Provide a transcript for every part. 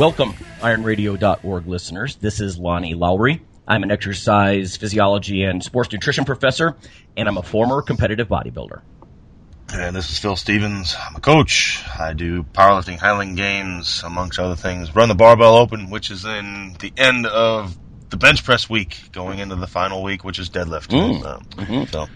Welcome, ironradio.org listeners. This is Lonnie Lowery. I'm an exercise physiology and sports nutrition professor, and I'm a former competitive bodybuilder. And this is Phil Stevens. I'm a coach. I do powerlifting, Highland Games, amongst other things. Run the Barbell Open, which is in the end of the bench press week, going into the final week, which is deadlift. Mm. Um, Mhm. So,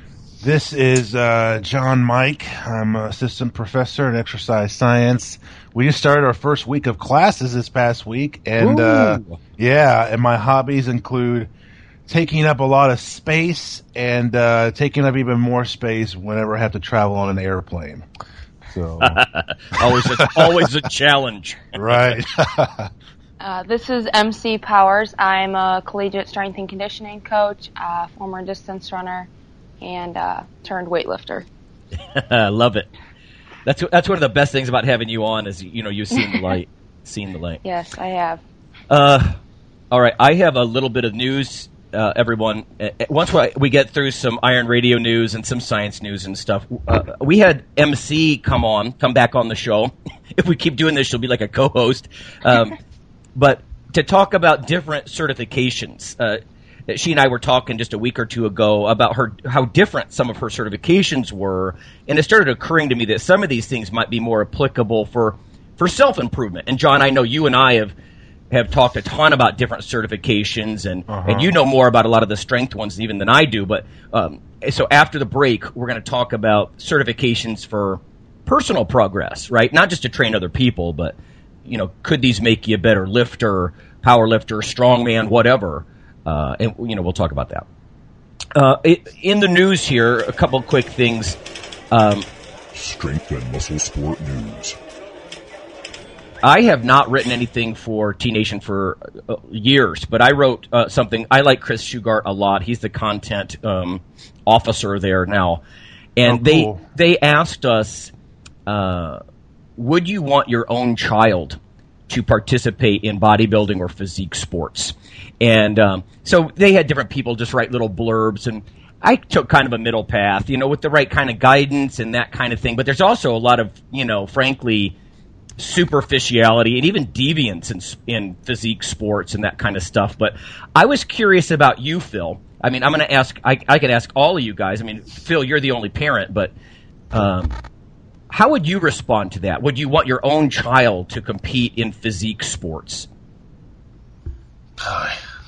This is uh, John Mike. I'm an assistant professor in exercise science. We just started our first week of classes this past week, and uh, yeah, and my hobbies include taking up a lot of space and uh, taking up even more space whenever I have to travel on an airplane. So, always, a, always a challenge. right. Uh, this is MC Powers. I'm a collegiate strength and conditioning coach, uh, former distance runner, and uh, turned weightlifter. I love it. That's that's one of the best things about having you on is you know you've seen the light, seen the light. Yes, I have. Uh, all right, I have a little bit of news, uh, everyone. Uh, Once we- we get through some Iron Radio news and some science news and stuff, uh, we had MC come on, come back on the show. if we keep doing this, she'll be like a co-host. Um, but to talk about different certifications, uh, she and I were talking just a week or two ago about her how different some of her certifications were, and it started occurring to me that some of these things might be more applicable for for self improvement. And John, I know you and I have have talked a ton about different certifications, and and you know more about a lot of the strength ones even than I do. But um, so after the break, we're going to talk about certifications for personal progress, right? Not just to train other people, but you know, could these make you a better lifter, power lifter, strongman, whatever? Uh, and you know, we'll talk about that. Uh, it, in the news here, a couple quick things. Um, Strength and Muscle Sport News. I have not written anything for T Nation for uh, years, but I wrote uh, something. I like Chris Shugart a lot. He's the content um, officer there now, and Oh, they cool. they asked us, uh, would you want your own child to participate in bodybuilding or physique sports? And um, so they had different people just write little blurbs and. I took kind of a middle path, you know, with the right kind of guidance and that kind of thing. But there's also a lot of, you know, frankly, superficiality and even deviance in, in physique sports and that kind of stuff. But I was curious about you, Phil. I mean, I'm going to ask, I, I could ask all of you guys. I mean, Phil, you're the only parent, but um, how would you respond to that? Would you want your own child to compete in physique sports?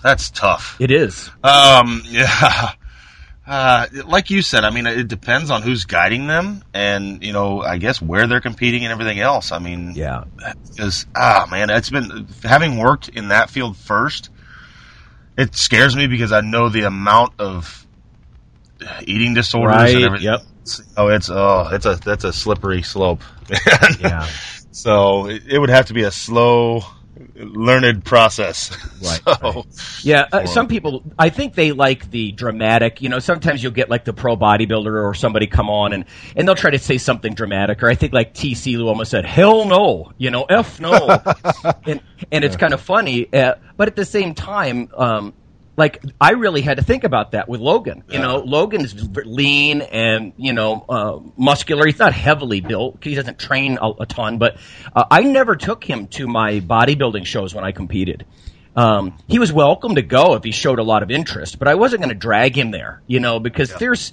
That's tough. It is. Um, yeah. Uh, like you said, I mean, it depends on who's guiding them and, you know, I guess where they're competing and everything else. I mean, Yeah. because, ah, man, it's been, having worked in that field first, it scares me because I know the amount of eating disorders Right, and everything. yep. Oh, it's, oh, it's a, that's a slippery slope. Yeah. So it, it would have to be a slow, learned process. Right, So, Yeah, uh, some people, I think they like the dramatic. You know, sometimes you'll get like the pro bodybuilder or somebody come on and, and they'll try to say something dramatic. Or I think like TC Lou almost said, hell no, you know, F no. and, and it's kind of funny. Uh, but at the same time, um, like I really had to think about that with Logan. You know, Logan is lean and you know uh, muscular. He's not heavily built. He doesn't train a, a ton. But uh, I never took him to my bodybuilding shows when I competed. Um, he was welcome to go if he showed a lot of interest, but I wasn't going to drag him there. You know, because there's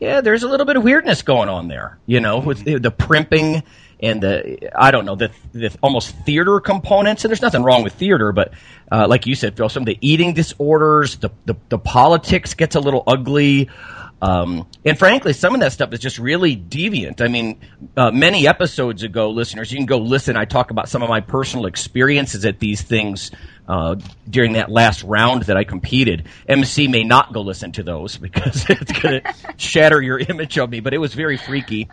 yeah, there's a little bit of weirdness going on there. You know, with the, the primping and the I don't know the the almost theater components. And there's nothing wrong with theater, but uh, like you said, Phil, some of the eating disorders, the the, the politics gets a little ugly. Um, and frankly, some of that stuff is just really deviant. I mean, uh, many episodes ago, listeners, you can go listen. I talk about some of my personal experiences at these things uh, during that last round that I competed. MC may not go listen to those because it's going to shatter your image of me, but it was very freaky.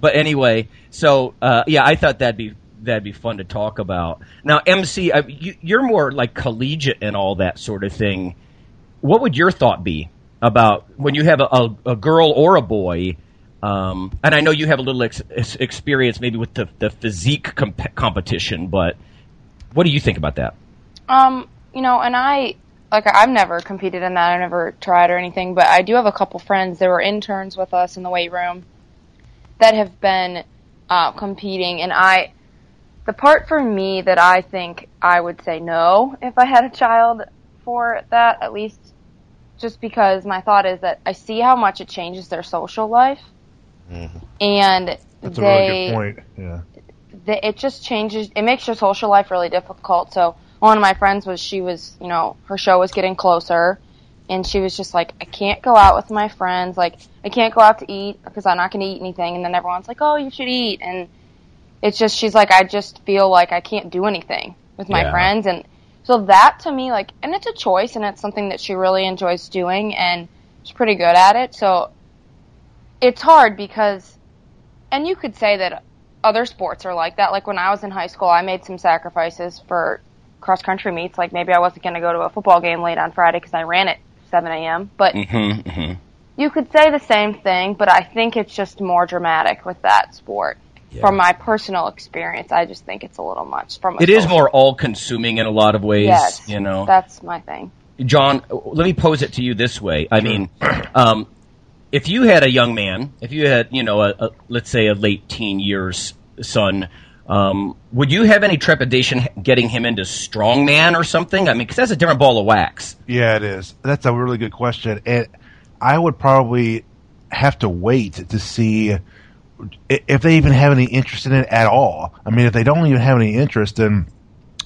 But anyway, so uh, yeah, I thought that'd be that'd be fun to talk about. Now, MC, uh, you, you're more like collegiate and all that sort of thing. What would your thought be about when you have a, a, a girl or a boy? Um, and I know you have a little ex- ex- experience maybe with the, the physique comp- competition, but what do you think about that? Um, you know, and I like I've never competed in that. I've never tried or anything, but I do have a couple friends that were interns with us in the weight room that have been uh, competing, and I. The part for me that I think I would say no if I had a child for that, at least just because my thought is that I see how much it changes their social life, mm-hmm. and That's a they really good point. Yeah. the, it just changes. It makes your social life really difficult. So one of my friends was she was you know her show was getting closer, and she was just like I can't go out with my friends. Like I can't go out to eat because I'm not going to eat anything. And then everyone's like, oh, you should eat. And it's just she's like I just feel like I can't do anything with my Yeah. friends. And so that to me like and it's a choice and it's something that she really enjoys doing and she's pretty good at it. So it's hard because and you could say that other sports are like that. Like when I was in high school, I made some sacrifices for cross country meets. Like maybe I wasn't going to go to a football game late on Friday because I ran at 7 a.m. But Mm-hmm, you could say the same thing, but I think it's just more dramatic with that sport. From my personal experience, I just think it's a little much. From a It is more all consuming in a lot of ways, Yes, you know. that's my thing. John, let me pose it to you this way. I mean, um, if you had a young man, if you had, you know, a, a let's say a late teen years son, um, would you have any trepidation getting him into strongman or something? I mean, because that's a different ball of wax. Yeah, it is. That's a really good question, and I would probably have to wait to see i- if they even have any interest in it at all. I mean, if they don't even have any interest, then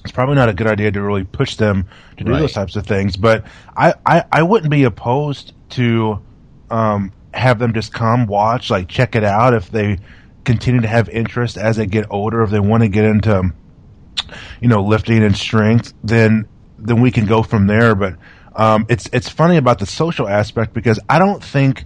it's probably not a good idea to really push them to do Right. those types of things. But I, I, I wouldn't be opposed to um, have them just come watch, like check it out if they continue to have interest as they get older. If they want to get into you know lifting and strength, then then we can go from there. But um, it's it's funny about the social aspect because I don't think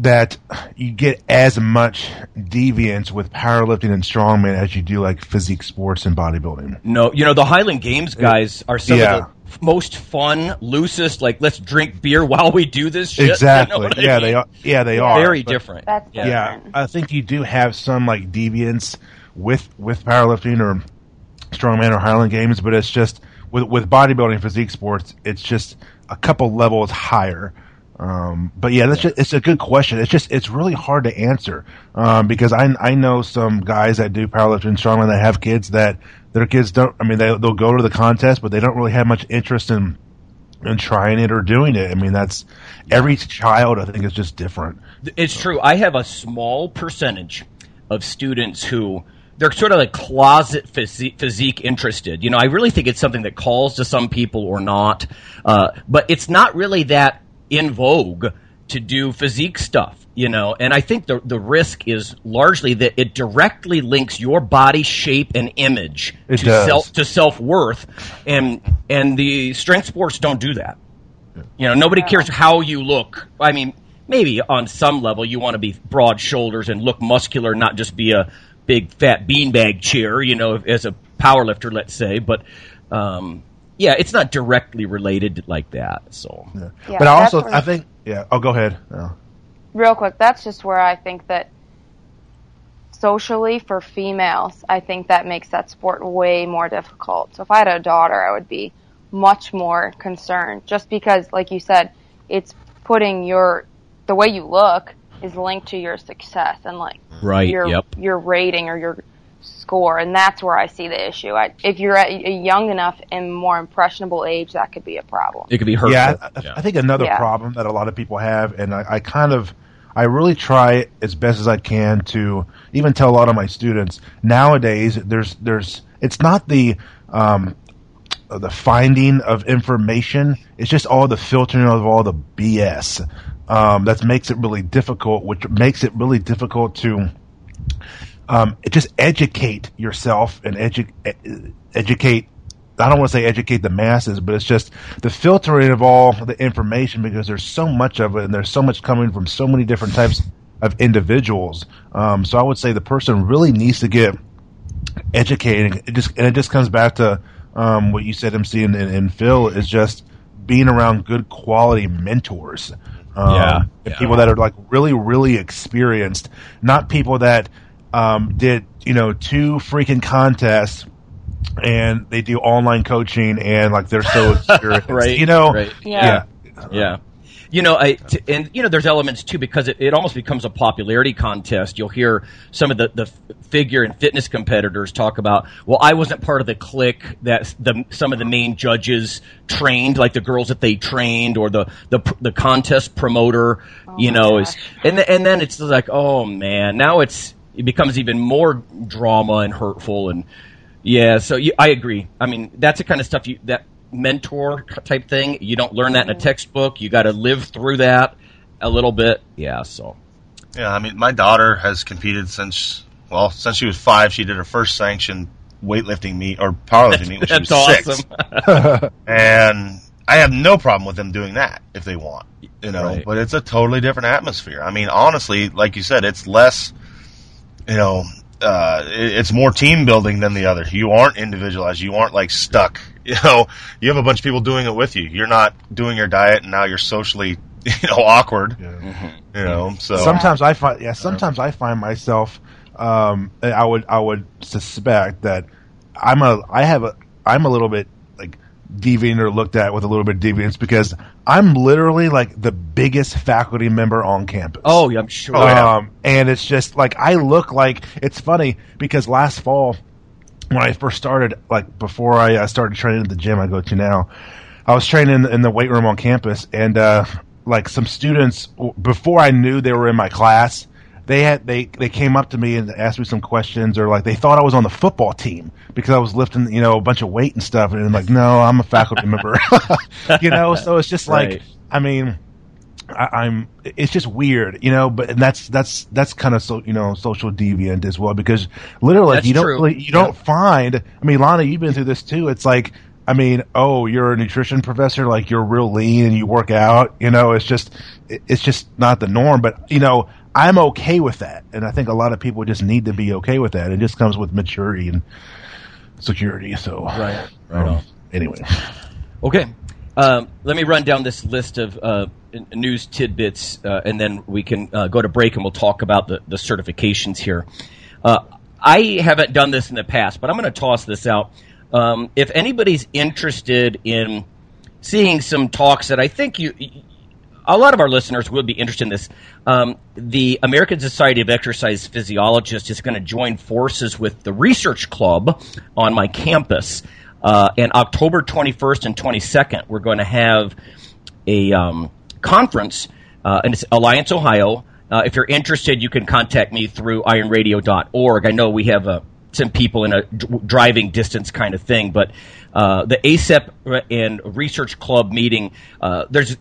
that you get as much deviance with powerlifting and strongman as you do like physique sports and bodybuilding. No, you know, the Highland Games uh, guys are some Yeah. of the most fun, loosest, like, let's drink beer while we do this shit. You know Exactly. I yeah, mean? they are. Yeah, they are. Very But- different. That's yeah. Yeah. I think you do have some like deviance with with powerlifting or strongman or Highland Games, but it's just with with bodybuilding physique sports, it's just a couple levels higher. Um, but yeah, that's Just, it's a good question. It's just it's really hard to answer um, because I I know some guys that do powerlifting and strongman that have kids that their kids don't. I mean, they they'll go to the contest, but they don't really have much interest in in trying it or doing it. I mean, that's every child. I think is just different. It's true. I have a small percentage of students who they're sort of like closet physique, physique interested. You know, I really think it's something that calls to some people or not, uh, but it's not really that in vogue to do physique stuff. You know, and I think the the risk is largely that it directly links your body shape and image It to does. self to self worth, and and the strength sports don't do that. You know, nobody cares how you look. I mean, maybe on some level you want to be broad shoulders and look muscular, not just be a big fat beanbag chair. You know, as a power lifter, let's say. But um, yeah, it's not directly related like that. So Yeah, but I also that's I think yeah. Oh, go ahead. No. real quick, that's just where I think that socially for females, I think that makes that sport way more difficult. So if I had a daughter, I would be much more concerned just because, like you said, it's putting your, the way you look is linked to your success and like right, your, yep. your rating or your score. And that's where I see the issue. I, if you're at a young enough and more impressionable age, that could be a problem. It could be hurtful. Yeah, I, I think another Yeah. problem that a lot of people have, and I, I kind of, I really try as best as I can to even tell a lot of my students nowadays. There's, there's, it's not the, um, the finding of information. It's just all the filtering of all the BS. Um, that makes it really difficult, which makes it really difficult to um, just educate yourself and edu- ed- educate. I don't want to say educate the masses, but it's just the filtering of all the information because there's so much of it and there's so much coming from so many different types of individuals. Um, so I would say the person really needs to get educating. It just and it just comes back to um, what you said, MC and, and, and Phil is just being around good quality mentors. Um, Yeah, yeah. people that are like really, really experienced, not people that um, did you know two freaking contests and they do online coaching and like they're so experienced, Right, You know, right. Yeah. Yeah. You know, I t- and you know, there's elements too because it, it almost becomes a popularity contest. You'll hear some of the, the f- figure and fitness competitors talk about, well, I wasn't part of the clique that the some of the main judges trained, like the girls that they trained, or the the, the contest promoter. you my know, is and th- and then it's like, oh man, now it's it becomes even more drama and hurtful and yeah. So you, I agree. I mean, that's the kind of stuff you that mentor type thing. You don't learn that in a mm-hmm. textbook. You got to live through that a little bit. Yeah. So Yeah, I mean, my daughter has competed since well, since she was five. She did her first sanctioned weightlifting meet or powerlifting meet when she that's was six, awesome. and I have no problem with them doing that if they want, you know. Right. But it's a totally different atmosphere. I mean, honestly, like you said, it's less, you know, uh, it- it's more team building than the other. You aren't individualized. You aren't like stuck. You know, you have a bunch of people doing it with you. You're not doing your diet, and now you're socially, you know, awkward. Yeah. You know, so sometimes I find yeah sometimes I find myself um I would I would suspect that I'm a I have a I'm a little bit like deviant or looked at with a little bit of deviance because I'm literally like the biggest faculty member on campus. oh, yeah, I'm sure. Um, and it's just like I look like it's funny because last fall when I first started, like before I uh, started training at the gym I go to now, I was training in, in the weight room on campus, and uh, like some students before I knew they were in my class, they had they they came up to me and asked me some questions, or like they thought I was on the football team because I was lifting you know a bunch of weight and stuff, and I'm like, no, I'm a faculty member, you know. So it's just like, Right. I mean. I, I'm. It's just weird, you know. But and that's that's that's kind of so you know social deviant as well because literally That's you don't really, you don't find. I mean, Lana, you've been through this too. It's like I mean, oh, you're a nutrition professor, like you're real lean and you work out. You know, it's just it's just not the norm. But you know, I'm okay with that, and I think a lot of people just need to be okay with that. It just comes with maturity and security. So Right. Right um. Anyway, Okay. Um, let me run down this list of uh, news tidbits, uh, and then we can uh, go to break and we'll talk about the, the certifications here. Uh, I haven't done this in the past, but I'm going to toss this out. Um, if anybody's interested in seeing some talks that I think you, a lot of our listeners will be interested in this. Um, the American Society of Exercise Physiologists is going to join forces with the Research Club on my campus. Uh, and October 21st and 22nd, we're going to have a um, conference, uh, and it's Alliance Ohio. Uh, if you're interested, you can contact me through ironradio.org. I know we have uh, some people in a driving distance kind of thing, but uh, the ASEP and Research Club meeting, uh, there's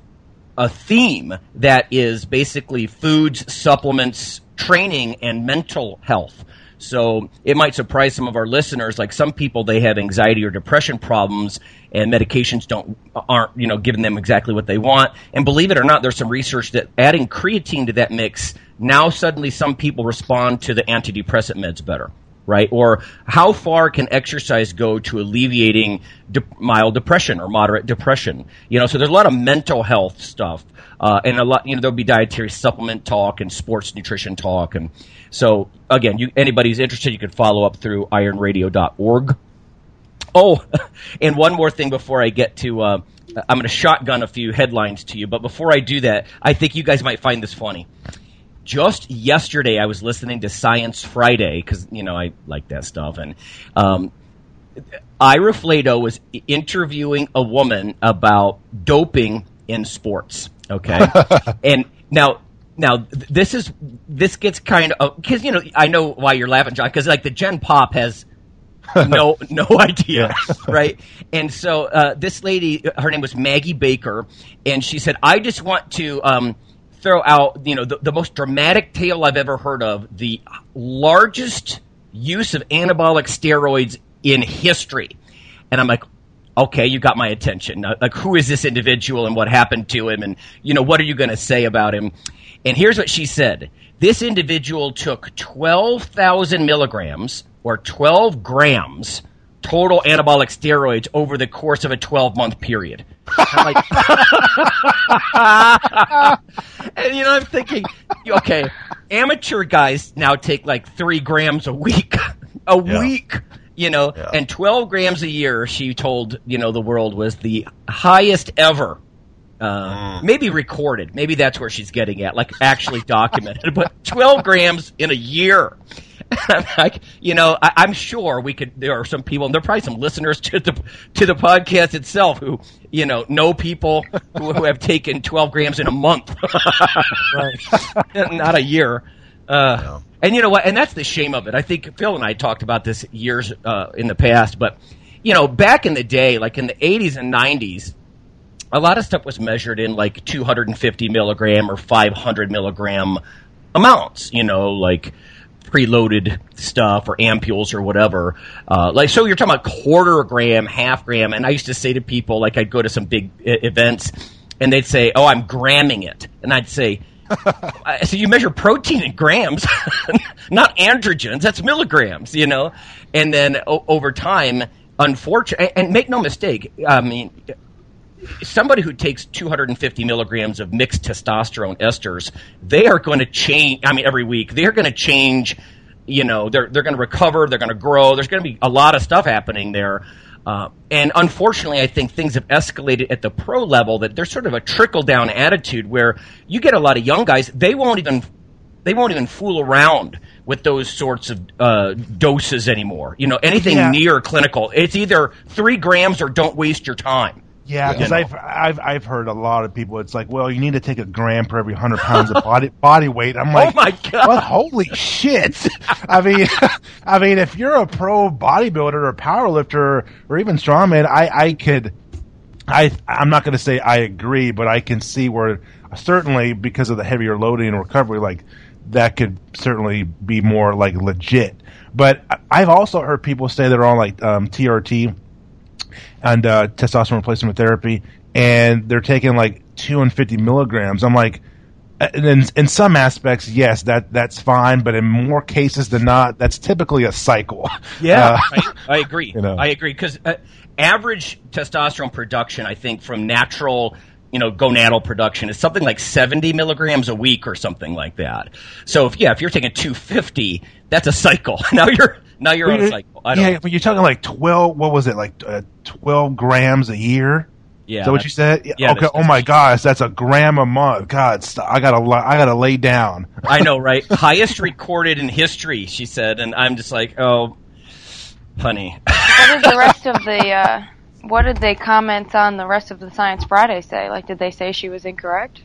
a theme that is basically foods, supplements, training, and mental health. So it might surprise some of our listeners. Like some people, they have anxiety or depression problems, and medications don't aren't you know giving them exactly what they want. And believe it or not, there's some research that adding creatine to that mix now suddenly some people respond to the antidepressant meds better right? Or how far can exercise go to alleviating de- mild depression or moderate depression? You know, so there's a lot of mental health stuff, uh, and a lot. You know, there'll be dietary supplement talk and sports nutrition talk, and so again, you anybody's interested, you can follow up through ironradio.org. Oh, and one more thing before I get to. Uh, I'm going to shotgun a few headlines to you, but before I do that, I think you guys might find this funny just yesterday I was listening to Science Friday because you know I like that stuff, and um, Ira Flatow was interviewing a woman about doping in sports. Okay, and now. Now this is this gets kind of because you know I know why you're laughing, John. Because like the Gen Pop has no no idea right and so uh, this lady her name was maggie baker and she said i just want to um, throw out you know the, the most dramatic tale i've ever heard of the largest use of anabolic steroids in history. And i'm like okay you got my attention. Like who is this individual and what happened to him? And you know what are you going to say about him? And here's what she said. This individual took 12000 milligrams or 12 grams total anabolic steroids over the course of a 12 month period. I'm like, and you know, I'm thinking, okay, amateur guys now take like three grams a week, a Yeah. week, you know, Yeah. and 12 grams a year, she told, you know, the world was the highest ever. Uh, maybe recorded. Maybe that's where she's getting at, like actually documented. But 12 grams in a year. I'm like, you know, I, I'm sure we could. There are some people, and there are probably some listeners to the to the podcast itself who, you know, know people who, who have taken 12 grams in a month, not a year. Uh, And you know what? And that's the shame of it. I think Phil and I talked about this years uh, in the past, but you know, back in the day, like in the 80s and 90s, a lot of stuff was measured in like 250 milligram or 500 milligram amounts, you know, like preloaded stuff or ampules or whatever. Uh, like, so you're talking about quarter gram, half gram. And I used to say to people, like, I'd go to some big I- events and they'd say, Oh, I'm gramming it. And I'd say, so you measure protein in grams, not androgens. That's milligrams, you know. And then o- over time, unfortunately, and make no mistake, I mean, somebody who takes 250 milligrams of mixed testosterone esters, they are going to change. I mean, every week they are going to change. You know, they're they're going to recover. They're going to grow. There's going to be a lot of stuff happening there. Uh, and unfortunately, I think things have escalated at the pro level that there's sort of a trickle down attitude where you get a lot of young guys. They won't even they won't even fool around with those sorts of uh, doses anymore. You know, anything Yeah. near clinical. It's either three grams or don't waste your time. Yeah, because I've I've I've heard a lot of people. It's like, well, you need to take a gram per every hundred pounds of body body weight. I'm like, oh my god! What? Holy shit! I mean, I mean, if you're a pro bodybuilder or power lifter or even strongman, I I could, I I'm not going to say I agree, but I can see where certainly because of the heavier loading and recovery, like that could certainly be more like legit. But I've also heard people say they're on like um, TRT and uh, testosterone replacement therapy, and they're taking like 250 milligrams. I'm like, in, in some aspects, yes, that that's fine, but in more cases than not, that's typically a cycle. Yeah, Uh, I, I agree. you know. I agree because uh, average testosterone production, I think, from natural, you know, gonadal production is something like seventy milligrams a week or something like that. So if yeah, if you're taking two fifty, that's a cycle. Now you're now you're on a cycle. I don't. yeah, but you're talking like 12. What was it like? Uh, 12 grams a year. Yeah, Is that what that's- you said? yeah, okay. that's- oh my gosh, that's a gram a month. God, st- I gotta, I gotta lay down. I know, right? Highest recorded in history, she said, and I'm just like, oh, honey. What did the rest of the uh, what did they comment on the rest of the Science Friday say? Like, did they say she was incorrect?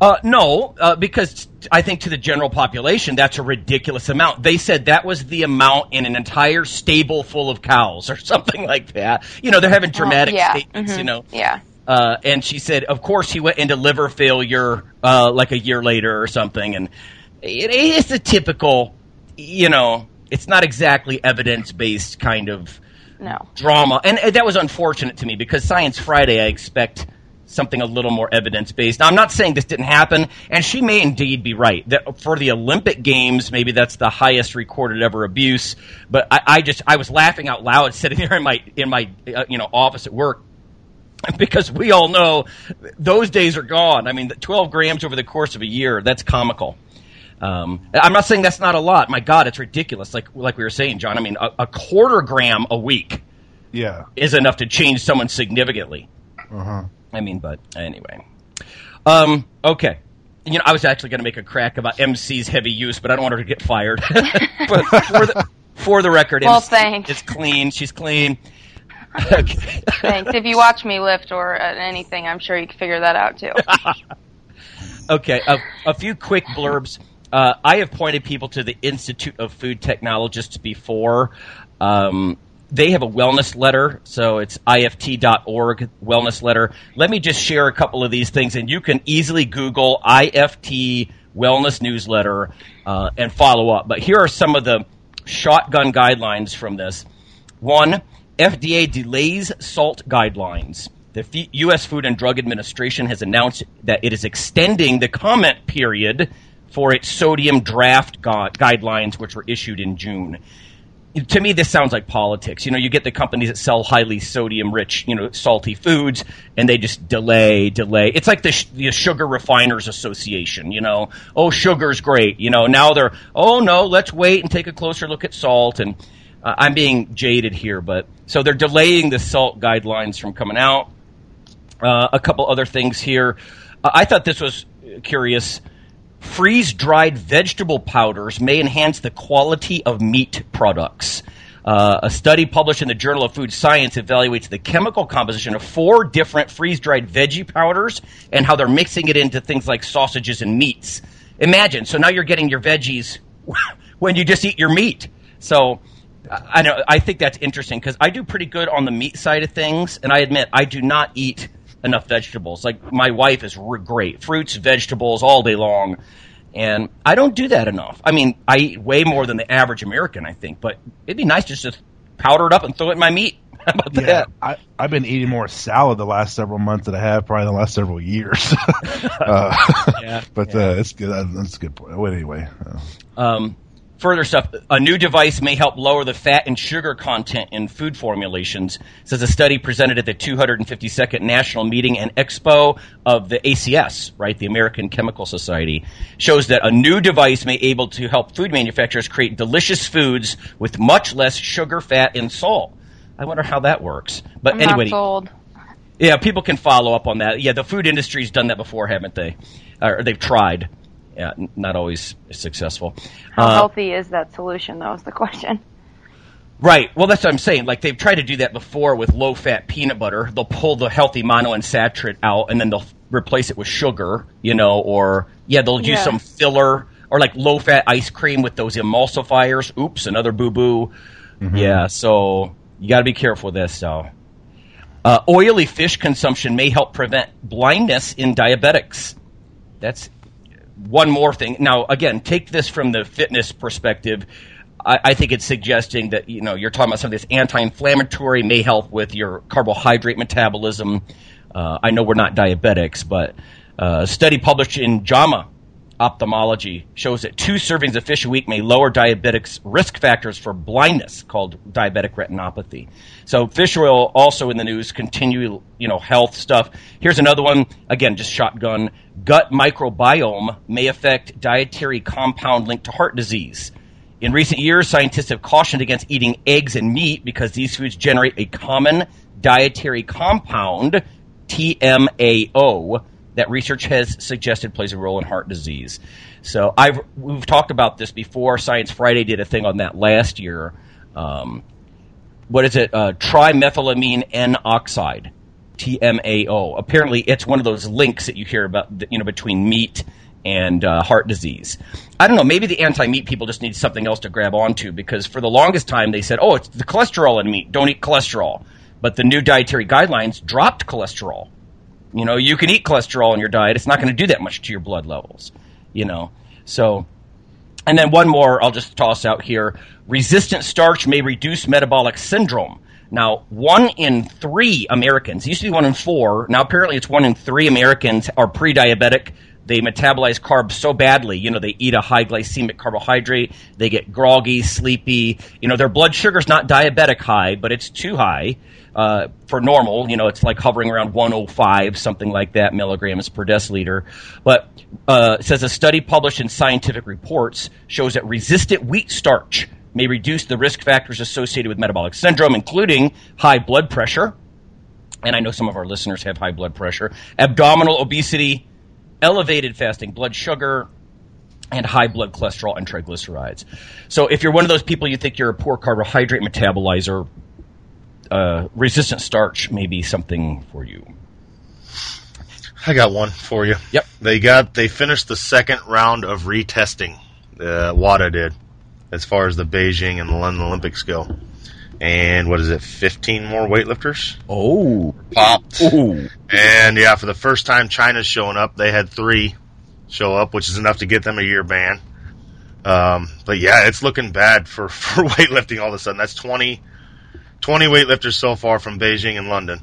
Uh, no, uh, because I think to the general population, that's a ridiculous amount. They said that was the amount in an entire stable full of cows or something like that. You know, they're having dramatic yeah, statements, mhm, you know. Yeah. Uh, and she said, of course, he went into liver failure uh, like a year later or something. And it, it's a typical, you know, it's not exactly evidence based kind of No. drama. And uh, that was unfortunate to me because Science Friday, I expect something a little more evidence based. Now, I'm not saying this didn't happen, and she may indeed be right. That for the Olympic Games, maybe that's the highest recorded ever abuse. But I, I just I was laughing out loud sitting there in my in my uh, you know office at work because we all know those days are gone. I mean, 12 grams over the course of a year, that's comical. Um, I'm not saying that's not a lot. My God, it's ridiculous. Like like we were saying, John. I mean, a, a quarter gram a week Yeah. is enough to change someone significantly. Uh huh. I mean, but anyway. Um, okay. You know, I was actually going to make a crack about MC's heavy use, but I don't want her to get fired. but for the, for the record, Well, MC thanks. is clean. She's clean. Okay. Thanks. if you watch me lift or uh, anything, I'm sure you can figure that out too. Okay, a, a few quick blurbs. Uh, I have pointed people to the Institute of Food Technologists before. Um, they have a wellness letter, so it's ift.org wellness letter. Let me just share a couple of these things, and you can easily Google IFT wellness newsletter uh, and follow up. But here are some of the shotgun guidelines from this. One, FDA delays salt guidelines. The F- U.S. Food and Drug Administration has announced that it is extending the comment period for its sodium draft gu- guidelines, which were issued in June. To me, this sounds like politics. You know, you get the companies that sell highly sodium rich, you know, salty foods, and they just delay, delay. It's like the, sh- the Sugar Refiners Association, you know. Oh, sugar's great. You know, now they're, oh no, let's wait and take a closer look at salt. And uh, I'm being jaded here, but so they're delaying the salt guidelines from coming out. Uh, a couple other things here. Uh, I thought this was curious. Freeze dried vegetable powders may enhance the quality of meat products. Uh, a study published in the Journal of Food Science evaluates the chemical composition of four different freeze dried veggie powders and how they're mixing it into things like sausages and meats. Imagine, so now you're getting your veggies when you just eat your meat. So I know I think that's interesting because I do pretty good on the meat side of things, and I admit I do not eat enough vegetables. Like my wife is re- great, fruits, vegetables all day long, and I don't do that enough. I mean, I eat way more than the average American, I think, but it'd be nice just to powder it up and throw it in my meat. How about Yeah, that? I, I've been eating more salad the last several months than I have probably the last several years. uh, Yeah, but Uh, it's good. That's a good point. Well, anyway, uh, Um, further stuff. A new device may help lower the fat and sugar content in food formulations, says a study presented at the 252nd National Meeting and Expo of the ACS, right, the American Chemical Society, shows that a new device may able to help food manufacturers create delicious foods with much less sugar, fat, and salt. I wonder how that works. But I'm anyway, yeah, people can follow up on that. Yeah, the food industry's done that before, haven't they? Or they've tried. Yeah, not always successful. How Uh, healthy is that solution? That was the question. Right. Well, that's what I'm saying. Like they've tried to do that before with low-fat peanut butter. They'll pull the healthy monounsaturated out, and then they'll replace it with sugar. You know, or yeah, they'll use Yeah. some filler or like low-fat ice cream with those emulsifiers. Oops, another boo-boo. Yeah. So you got to be careful with this. So. Uh, oily fish consumption may help prevent blindness in diabetics. That's one more thing. Now, again, take this from the fitness perspective. I, I think it's suggesting that you know you're talking about some of this anti-inflammatory may help with your carbohydrate metabolism. Uh, I know we're not diabetics, but uh, a study published in JAMA Ophthalmology shows that two servings of fish a week may lower diabetics' risk factors for blindness, called diabetic retinopathy. So fish oil also in the news. Continue, you know, health stuff. Here's another one. Again, just shotgun. Gut microbiome may affect dietary compound linked to heart disease. In recent years, scientists have cautioned against eating eggs and meat because these foods generate a common dietary compound, TMAO, that research has suggested plays a role in heart disease. So I've we've talked about this before. Science Friday did a thing on that last year. Um, what is it? Uh, trimethylamine N oxide, TMAO. Apparently, it's one of those links that you hear about, you know, between meat and uh, heart disease. I don't know. Maybe the anti-meat people just need something else to grab onto because for the longest time they said, "Oh, it's the cholesterol in meat. Don't eat cholesterol." But the new dietary guidelines dropped cholesterol. You know, you can eat cholesterol in your diet. It's not going to do that much to your blood levels. You know, so and then one more I'll just toss out here. Resistant starch may reduce metabolic syndrome. Now, one in three Americans, used to be one in four, now apparently it's one in three Americans are pre diabetic. They metabolize carbs so badly, you know, they eat a high glycemic carbohydrate, they get groggy, sleepy. You know, their blood sugar's not diabetic high, but it's too high. Uh, for normal, you know, it's like hovering around 105, something like that, milligrams per deciliter. But uh, says a study published in Scientific Reports shows that resistant wheat starch may reduce the risk factors associated with metabolic syndrome, including high blood pressure. And I know some of our listeners have high blood pressure, abdominal obesity, elevated fasting blood sugar, and high blood cholesterol and triglycerides. So if you're one of those people you think you're a poor carbohydrate metabolizer, uh, resistant starch may be something for you. I got one for you. Yep. They got they finished the second round of retesting. Uh, WADA did, as far as the Beijing and the London Olympics go. And what is it? Fifteen more weightlifters Oh, popped. Ooh. And yeah, for the first time China's showing up, they had three show up, which is enough to get them a year ban. Um, but yeah, it's looking bad for, for weightlifting all of a sudden. That's 20, 20 weightlifters so far from Beijing and London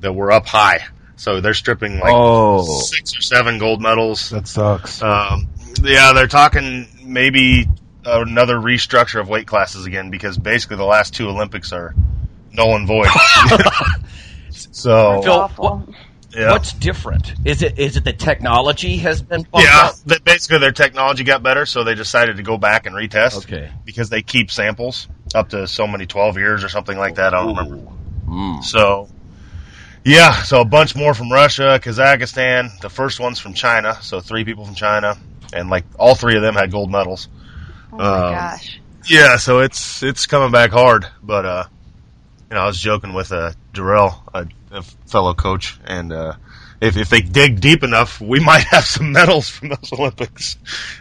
that were up high. So they're stripping like Oh. six or seven gold medals. that sucks. Um, yeah, they're talking maybe another restructure of weight classes again because basically the last two Olympics are null and void. so Phil, what- yeah. what's different? Is it is it the technology has been bumped Yeah, up? that basically their technology got better, so they decided to go back and retest. Okay. Because they keep samples up to so many twelve years or something like that. I don't remember. Mm. So, yeah, so a bunch more from Russia, Kazakhstan. The first one's from China, so three people from China, and like all three of them had gold medals. Oh my Um, gosh. Yeah, so it's it's coming back hard, but uh, you know, I was joking with uh, Darrell, a, a fellow coach, and uh, if if they dig deep enough, we might have some medals from those Olympics.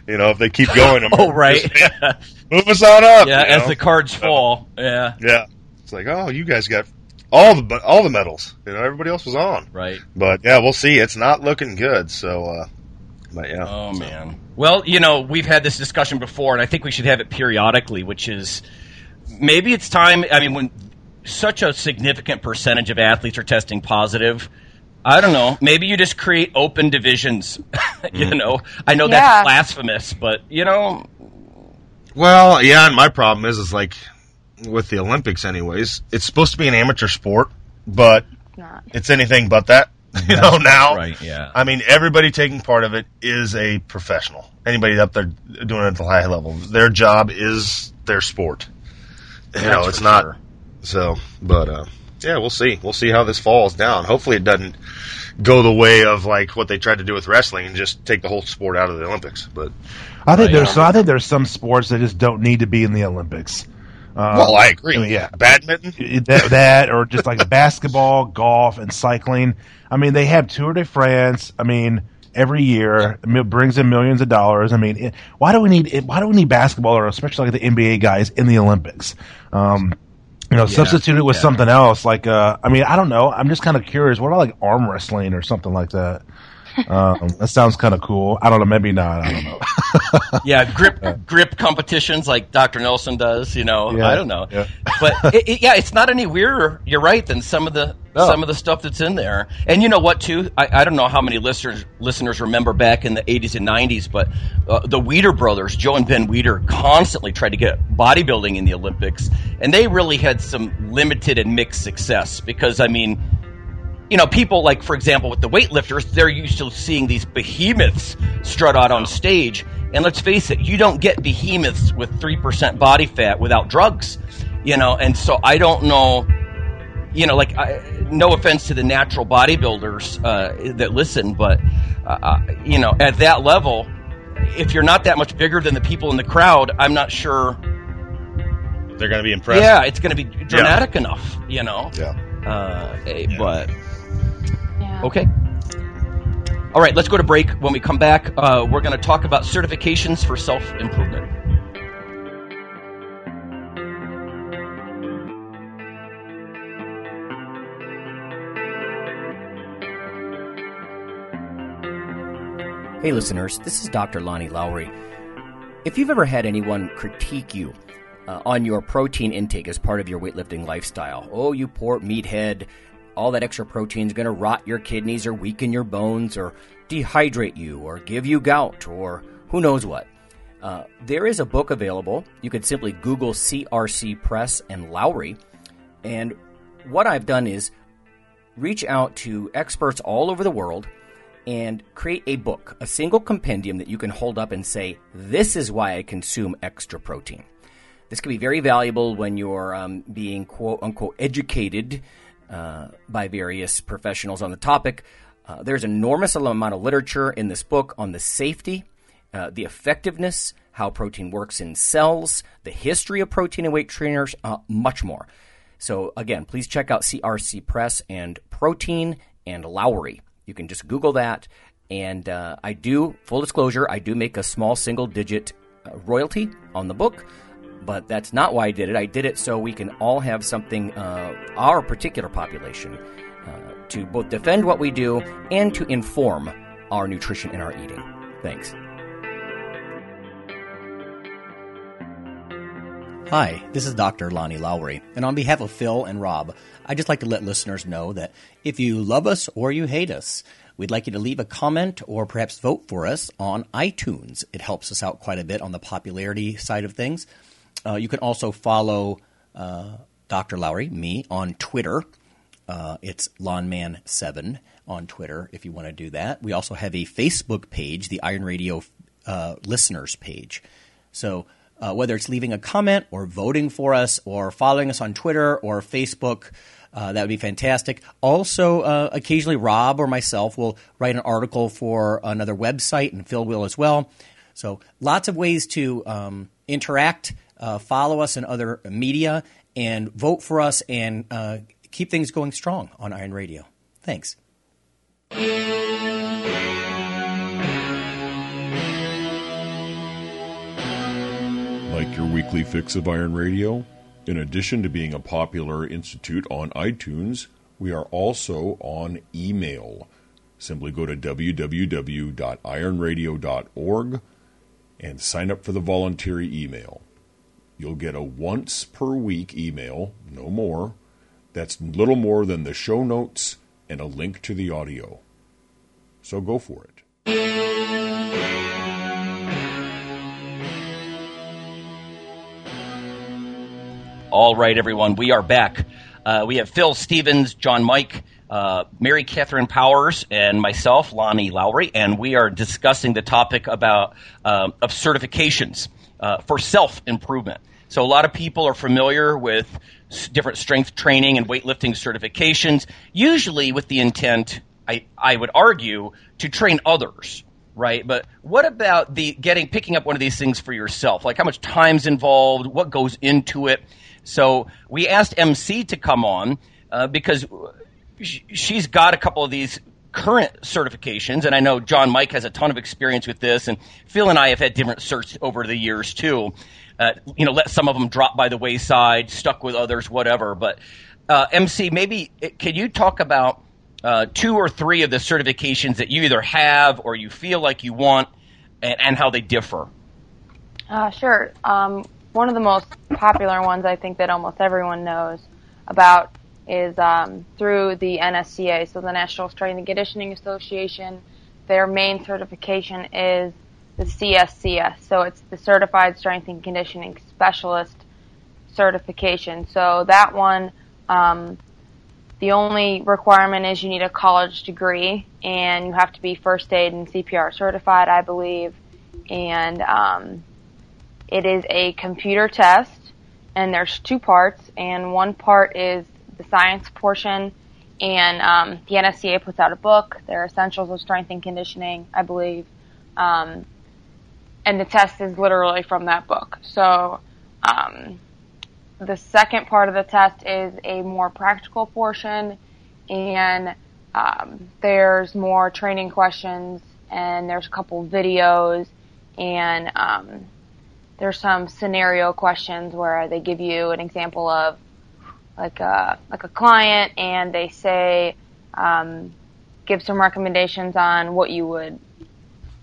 You know, if they keep going. I'm Oh, right. just- move us on up. yeah, as know? the cards fall. Yeah. yeah, it's like oh, you guys got all the all the medals. You know, everybody else was on, Right. but yeah, we'll see. It's not looking good. So, uh, but yeah. Oh so- man. Well, you know, we've had this discussion before, and I think we should have it periodically. Which is maybe it's time. I mean, when such a significant percentage of athletes are testing positive. I don't know. Maybe you just create open divisions. you know, I know Yeah. that's blasphemous, but you know, Well, yeah, and my problem is, is like with the Olympics, anyways. It's supposed to be an amateur sport, but Not. it's anything but that. You know, now. right? Yeah. I mean, everybody taking part of it is a professional. Anybody up there doing it at the high level, their job is their sport. You know, it's not. sure. So, but uh, yeah, we'll see. We'll see how this falls down. Hopefully, it doesn't go the way of like what they tried to do with wrestling and just take the whole sport out of the Olympics. But I think Right. there's so I think there's some sports that just don't need to be in the Olympics. Uh, well, I agree. I mean, yeah. badminton. that, that or just like basketball, golf, and cycling. I mean, they have Tour de France. I mean, every year it brings in millions of dollars. I mean, it, why do we need it, why do we need basketball or especially like the NBA guys in the Olympics? Um, you know, substitute it with yeah. something else. Like, uh, I mean, I don't know. I'm just kind of curious. What about like arm wrestling or something like that? Um, that sounds kind of cool. I don't know. Maybe not. I don't know. yeah, grip grip competitions like Dr. Nelson does. You know, Yeah, I don't know, yeah. but it, it, yeah, it's not any weirder. You're right than some of the No. some of the stuff that's in there. And you know what? Too, I, I don't know how many listeners listeners remember back in the 80s and 90s, but uh, the Weider brothers, Joe and Ben Weider, constantly tried to get bodybuilding in the Olympics, and they really had some limited and mixed success because I mean you know, people like, for example, with the weightlifters, they're used to seeing these behemoths strut out on stage. And let's face it, you don't get behemoths with 3% body fat without drugs, you know, and so I don't know, you know, like, I, no offense to the natural bodybuilders uh, that listen, but, uh, uh, you know, at that level, if you're not that much bigger than the people in the crowd, I'm not sure. They're going to be impressed. Yeah, it's going to be dramatic enough, you know. Yeah. Uh, eh, But Yeah. Okay. All right, let's go to break. When we come back, uh, we're going to talk about certifications for self improvement. Hey, listeners, this is Dr. Lonnie Lowery. If you've ever had anyone critique you uh, on your protein intake as part of your weightlifting lifestyle, oh, you poor meathead, all that extra protein is going to rot your kidneys or weaken your bones or dehydrate you or give you gout or who knows what. Uh, there is a book available. You could simply Google CRC Press and Lowery. And what I've done is reach out to experts all over the world and create a book, a single compendium that you can hold up and say, This is why I consume extra protein. This can be very valuable when you're um, being quote unquote educated uh, by various professionals on the topic. Uh, there's enormous amount of literature in this book on the safety, uh, the effectiveness, how protein works in cells, the history of protein and weight trainers, uh, much more. So, again, please check out CRC Press and Protein and Lowery. You can just Google that. And uh, I do, full disclosure, I do make a small single digit royalty on the book, but that's not why I did it. I did it so we can all have something, uh, our particular population, uh, to both defend what we do and to inform our nutrition and our eating. Thanks. Hi, this is Dr. Lonnie Lowery, and on behalf of Phil and Rob, I'd just like to let listeners know that if you love us or you hate us, We'd like you to leave a comment or perhaps vote for us on iTunes. It helps us out quite a bit on the popularity side of things. Uh, you can also follow uh, Dr. Lowery, me, on Twitter. Uh, it's Lawnman7 on Twitter if you want to do that. We also have a Facebook page, the Iron Radio uh, listeners page. So uh, whether it's leaving a comment or voting for us or following us on Twitter or Facebook, uh, that would be fantastic. Also, uh, occasionally Rob or myself will write an article for another website, and Phil will as well. So, lots of ways to um, interact, uh, follow us in other media, and vote for us and uh, keep things going strong on Iron Radio. Thanks. Like your weekly fix of Iron Radio? In addition to being a popular institute on iTunes, we are also on email. Simply go to www.ironradio.org and sign up for the voluntary email. You'll get a once per week email, no more. That's little more than the show notes and a link to the audio. So go for it. All right, everyone, we are back. Uh, we have Phil Stevens, John Mike, uh, Mary Catherine Powers, and myself, Lonnie Lowery, and we are discussing the topic about uh, of certifications uh, for self improvement. So a lot of people are familiar with different strength training and weightlifting certifications, usually with the intent, I, I would argue, to train others right? But what about the getting picking up one of these things for yourself? Like how much time's involved? What goes into it? So we asked MC to come on uh, because sh- she's got a couple of these current certifications, and I know John Mike has a ton of experience with this, and Phil and I have had different certs over the years too. Uh, you know, let some of them drop by the wayside, stuck with others, whatever. But uh, MC, maybe can you talk about uh, two or three of the certifications that you either have or you feel like you want, and, and how they differ? Uh, sure. Um, one of the most popular ones I think that almost everyone knows about is um, through the NSCA, so the National Strength and Conditioning Association. Their main certification is the CSCS, so it's the Certified Strength and Conditioning Specialist certification. So that one, um, the only requirement is you need a college degree and you have to be first aid and CPR certified, I believe. And um, it is a computer test, and there's two parts, and one part is the science portion, and um, the NSCA puts out a book, their Essentials of Strength and Conditioning, I believe, um, and the test is literally from that book. So um, the second part of the test is a more practical portion, and um, there's more training questions, and there's a couple videos, and um, there's some scenario questions where they give you an example of like a like a client, and they say um, give some recommendations on what you would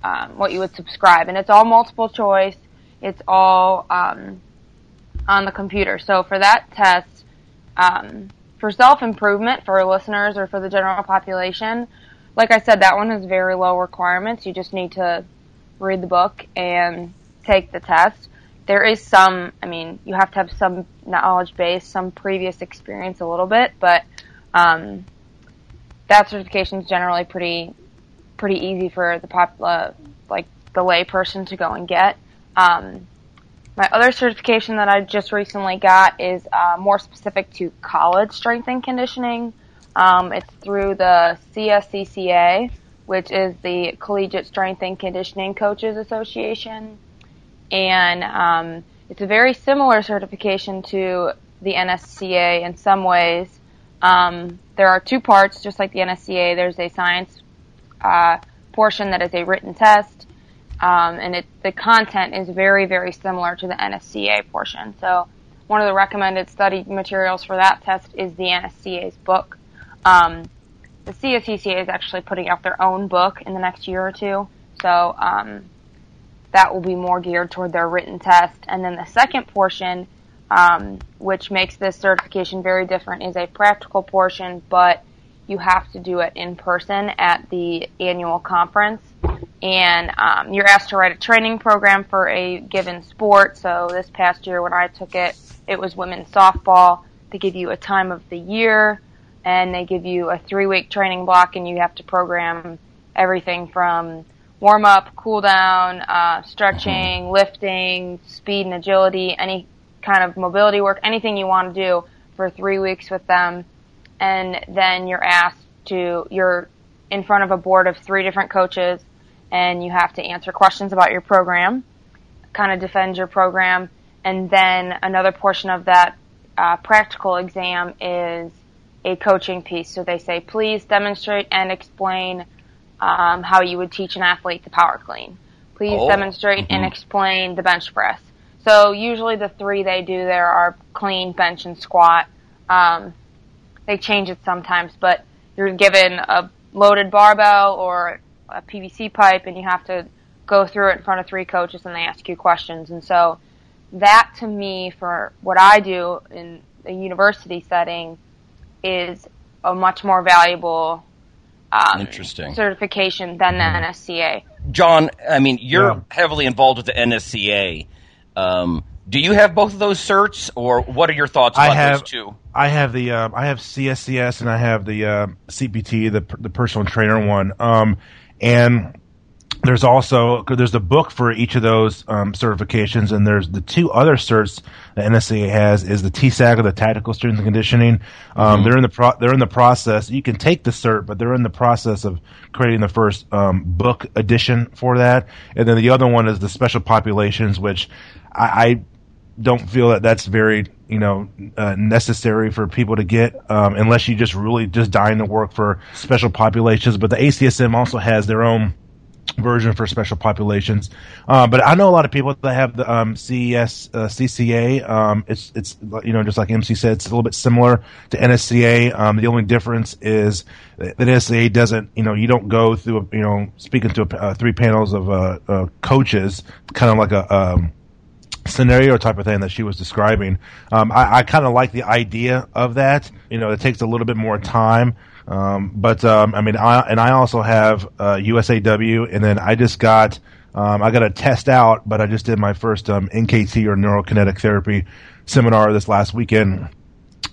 um, what you would subscribe, and it's all multiple choice. It's all um, on the computer. So for that test, um, for self improvement for listeners or for the general population, like I said, that one has very low requirements. You just need to read the book and take the test. There is some, I mean, you have to have some knowledge base, some previous experience a little bit, but um, that certification is generally pretty pretty easy for the pop, uh, like the lay person to go and get. Um, my other certification that I just recently got is uh, more specific to college strength and conditioning. Um, it's through the CSCCA, which is the Collegiate Strength and Conditioning Coaches Association, and um, it's a very similar certification to the NSCA in some ways. Um, there are two parts, just like the NSCA. There's a science uh, portion that is a written test, um, and it, the content is very, very similar to the NSCA portion. So one of the recommended study materials for that test is the NSCA's book. Um, the CSCCA is actually putting out their own book in the next year or two, so um, that will be more geared toward their written test. And then the second portion, um, which makes this certification very different, is a practical portion, but you have to do it in person at the annual conference. And um, you're asked to write a training program for a given sport. So this past year when I took it, it was women's softball. They give you a time of the year and they give you a three week training block and you have to program everything from warm up, cool down, uh, stretching, lifting, speed and agility, any kind of mobility work, anything you want to do for three weeks with them. And then you're asked to, you're in front of a board of three different coaches and you have to answer questions about your program, kind of defend your program. And then another portion of that uh, practical exam is a coaching piece. So they say, please demonstrate and explain um, how you would teach an athlete the power clean. Please Oh. demonstrate and explain the bench press. So usually the three they do there are clean, bench, and squat. Um, they change it sometimes, but you're given a loaded barbell or a PVC pipe, and you have to go through it in front of three coaches, and they ask you questions. And so that to me, for what I do in a university setting, is a much more valuable um, Interesting. certification than the NSCA. John, I mean, you're Yeah. heavily involved with the NSCA. Um, do you have both of those certs, or what are your thoughts I about have those two? I have the um, I have CSCS and I have the uh, CPT, the the personal trainer one. Um, and there's also there's a book for each of those um, certifications, and there's the two other certs the NSCA has is the TSAC, the Tactical Strength and Conditioning. Um, They're in the pro- they're in the process. You can take the cert, but they're in the process of creating the first um, book edition for that. And then the other one is the Special Populations, which I, I don't feel that that's very you know uh, necessary for people to get um, unless you just really just dying to work for special populations. But the ACSM also has their own version for special populations. Uh, but I know a lot of people that have the um, CES uh, CCA. Um, it's it's you know just like MC said, it's a little bit similar to NSCA. Um, the only difference is that NSCA doesn't you know you don't go through you know speaking to uh, three panels of uh, uh, coaches, kind of like a um, scenario type of thing that she was describing. Um, I, I kind of like the idea of that. You know, it takes a little bit more time. Um, but um, I mean, I, and I also have uh, USAW, and then I just got um, I got a test out, but I just did my first um, NKT or neurokinetic therapy seminar this last weekend,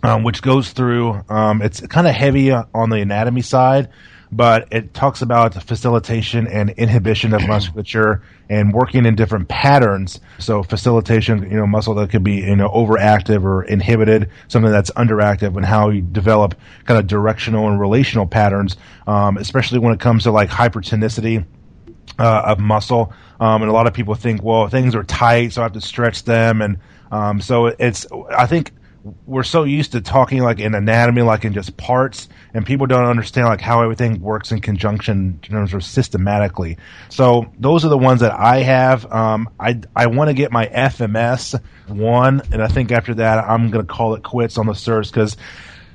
um, which goes through. Um, it's kind of heavy on the anatomy side, but it talks about facilitation and inhibition of musculature and working in different patterns. So facilitation, you know, muscle that could be, you know, overactive or inhibited, something that's underactive and how you develop kind of directional and relational patterns, um, especially when it comes to like hypertonicity uh, of muscle. Um, and a lot of people think, well, things are tight, so I have to stretch them. And um, so it's, I think we're so used to talking like in anatomy, like in just parts, and people don't understand like how everything works in conjunction in terms of systematically. So those are the ones that I have. Um, I I want to get my FMS one, and I think after that I'm going to call it quits on the certs because.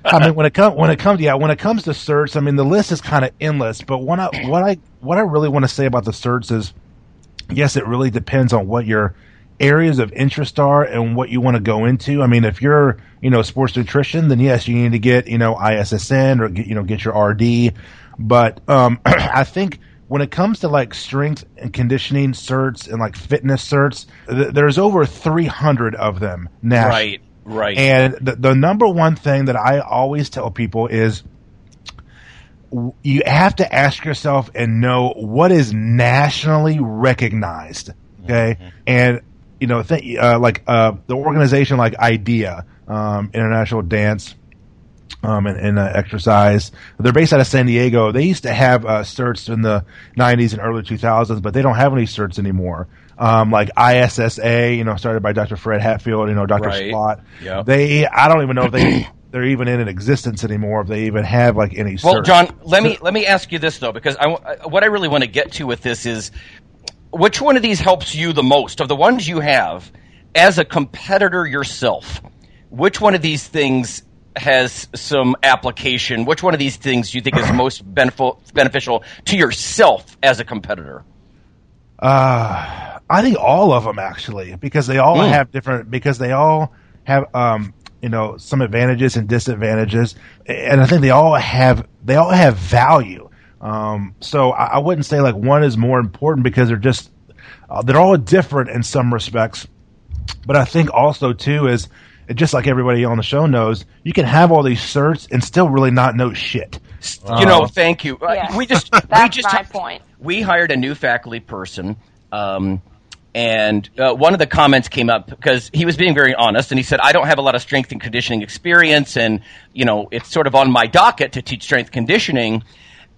I mean, when it comes when it comes yeah when it comes to certs, I mean the list is kind of endless. But what I what I what I really want to say about the certs is, yes, it really depends on what your areas of interest are and what you want to go into. I mean, if you're you know sports nutrition, then yes, you need to get you know ISSN or get, you know get your RD. But um, I think when it comes to like strength and conditioning certs and like fitness certs, th- there's over 300 of them now. Right, right. And the, the number one thing that I always tell people is you have to ask yourself and know what is nationally recognized. Okay. And, you know, th- uh, like uh, the organization like IDEA, um, International Dance um, and, and uh, exercise. They're based out of San Diego. They used to have uh, certs in the 90s and early 2000s, but they don't have any certs anymore. Um, like ISSA, you know, started by Dr. Fred Hatfield, you know, Dr. Right. Squat. Yep. They, I don't even know if they, they're even in existence anymore, if they even have like any Well, certs. John, let me let me ask you this though, because I- what I really want to get to with this is which one of these helps you the most of the ones you have as a competitor yourself. Which one of these things has some application? Which one of these things do you think is most benefit, beneficial to yourself as a competitor? Uh, I think all of them actually, because they all Hmm. have different, because they all have, um, you know some advantages and disadvantages, and I think they all have they all have value. Um, so I, I wouldn't say like one is more important because they're just uh, they're all different in some respects. But I think also too is just like everybody on the show knows, you can have all these certs and still really not know shit. You know, thank you. Uh, Yes. We just we just my point. we hired a new faculty person, um, and uh, one of the comments came up because he was being very honest, and he said, "I don't have a lot of strength and conditioning experience, and you know, it's sort of on my docket to teach strength conditioning."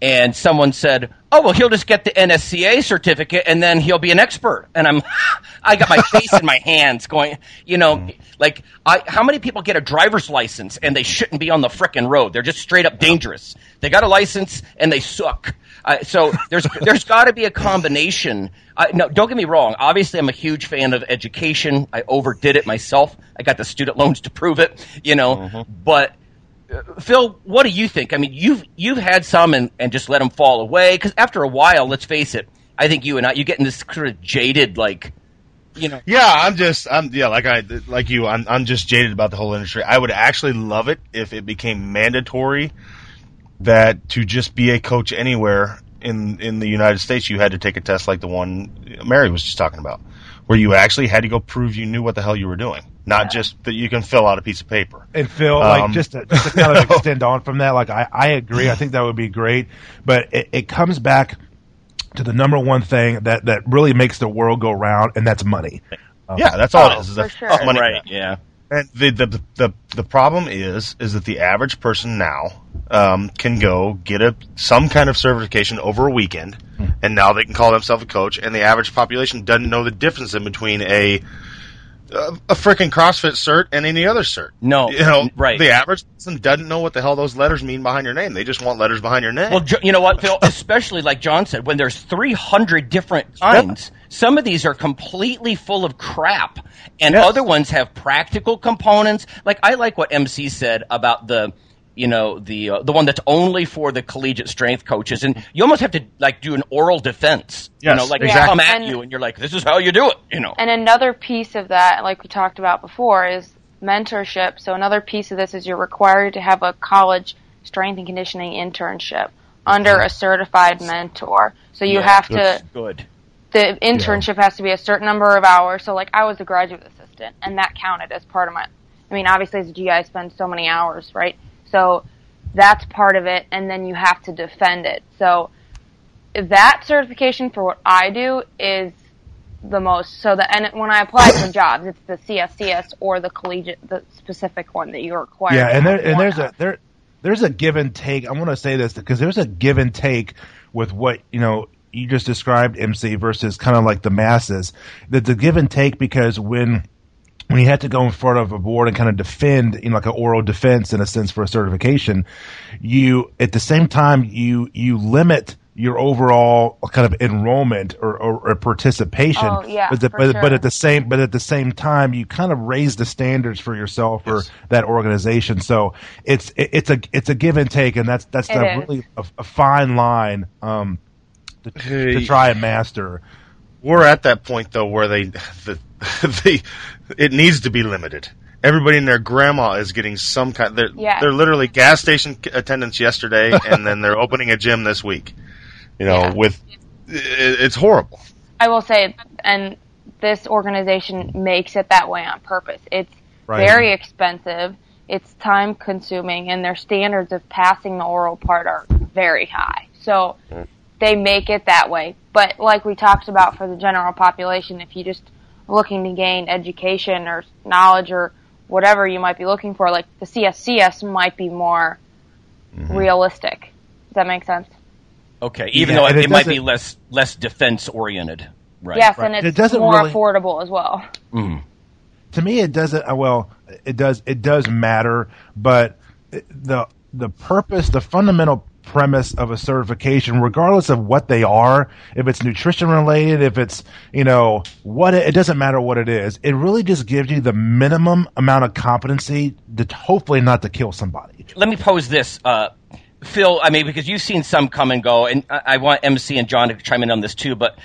And someone said, "Oh well, he'll just get the NSCA certificate, and then he'll be an expert." And I'm, I got my face in my hands, going, you know, like, I, how many people get a driver's license and they shouldn't be on the frickin' road? They're just straight up dangerous. They got a license and they suck. Uh, so there's there's got to be a combination. I, no, don't get me wrong. Obviously, I'm a huge fan of education. I overdid it myself. I got the student loans to prove it. You know, but. Phil, what do you think? I mean, you've you've had some and, and just let them fall away because after a while, let's face it, I think you and I you get in this sort of jaded like, you know, Yeah, I'm just I'm yeah, like I like you, I'm I'm just jaded about the whole industry. I would actually love it if it became mandatory that to just be a coach anywhere in in the United States you had to take a test like the one Mary was just talking about. Where you actually had to go prove you knew what the hell you were doing. Not just that you can fill out a piece of paper. And Phil, like Um, just to, just to kind of extend on from that, like I, I agree. I think that would be great, but it, it comes back to the number one thing that that really makes the world go round, and that's money. Um, Yeah, that's all Oh, it is. is for the sure. money right? Yeah. And the, the the the problem is is that the average person now um, can go get a some kind of certification over a weekend, and now they can call themselves a coach. And the average population doesn't know the difference in between a a, a freaking CrossFit cert and any other cert. No, you know, right. The average person doesn't know what the hell those letters mean behind your name. They just want letters behind your name. Well, you know what, Phil? Especially like John said, when there's 300 different kinds, some of these are completely full of crap, and Yes. other ones have practical components. Like I like what MC said about the, you know, the uh, the one that's only for the collegiate strength coaches, and you almost have to like do an oral defense. you know, like they exactly. come at And- you, and you're like, "This is how you do it." You know. And another piece of that, like we talked about before, is mentorship. So another piece of this is you're required to have a college strength and conditioning internship under a certified mentor. So you Yeah, have to Good. the internship has to be a certain number of hours. So like I was a graduate assistant and that counted as part of my I mean obviously as a GI I spend so many hours, right? So that's part of it and then you have to defend it. So that certification for what I do is the most so that and when I apply for jobs it's the CSCS or the collegiate the specific one that you're required yeah, and there and there's a there there's a give and take. I want to say this because there's a give and take with what you know you just described, MC, versus kind of like the masses. The, the give and take because when when you have to go in front of a board and kind of defend, you know, like an oral defense in a sense for a certification, you at the same time you you limit your overall kind of enrollment or, or, or participation. Oh, yeah, but, the, for but, but at the same but at the same time you kind of raise the standards for yourself or that organization. So it's it, it's a it's a give and take, and that's that's It a really a, a fine line um, to, to try and master. we're at that point though where they the, the it needs to be limited. Everybody and their grandma is getting some kind. They're Yeah. they're literally gas station attendants yesterday, and then they're opening a gym this week. You know, Yeah. with it, it's horrible. I will say, and this organization makes it that way on purpose. It's Right. very expensive. It's time consuming, and their standards of passing the oral part are very high. So they make it that way. But like we talked about for the general population, if you just looking to gain education or knowledge or whatever you might be looking for, like the CSCS might be more realistic. Does that make sense? Okay, even Yeah, though it, it might be less less defense oriented, right? Yes, Right. and It it's doesn't more really- affordable as well. to me it doesn't uh, well it does it does matter but the the purpose the fundamental premise of a certification regardless of what they are if it's nutrition related if it's you know what it, it doesn't matter what it is it really just gives you the minimum amount of competency to hopefully not to kill somebody let me pose this, uh, Phil. I mean, because you've seen some come and go, and I, I want MC and John to chime in on this too. But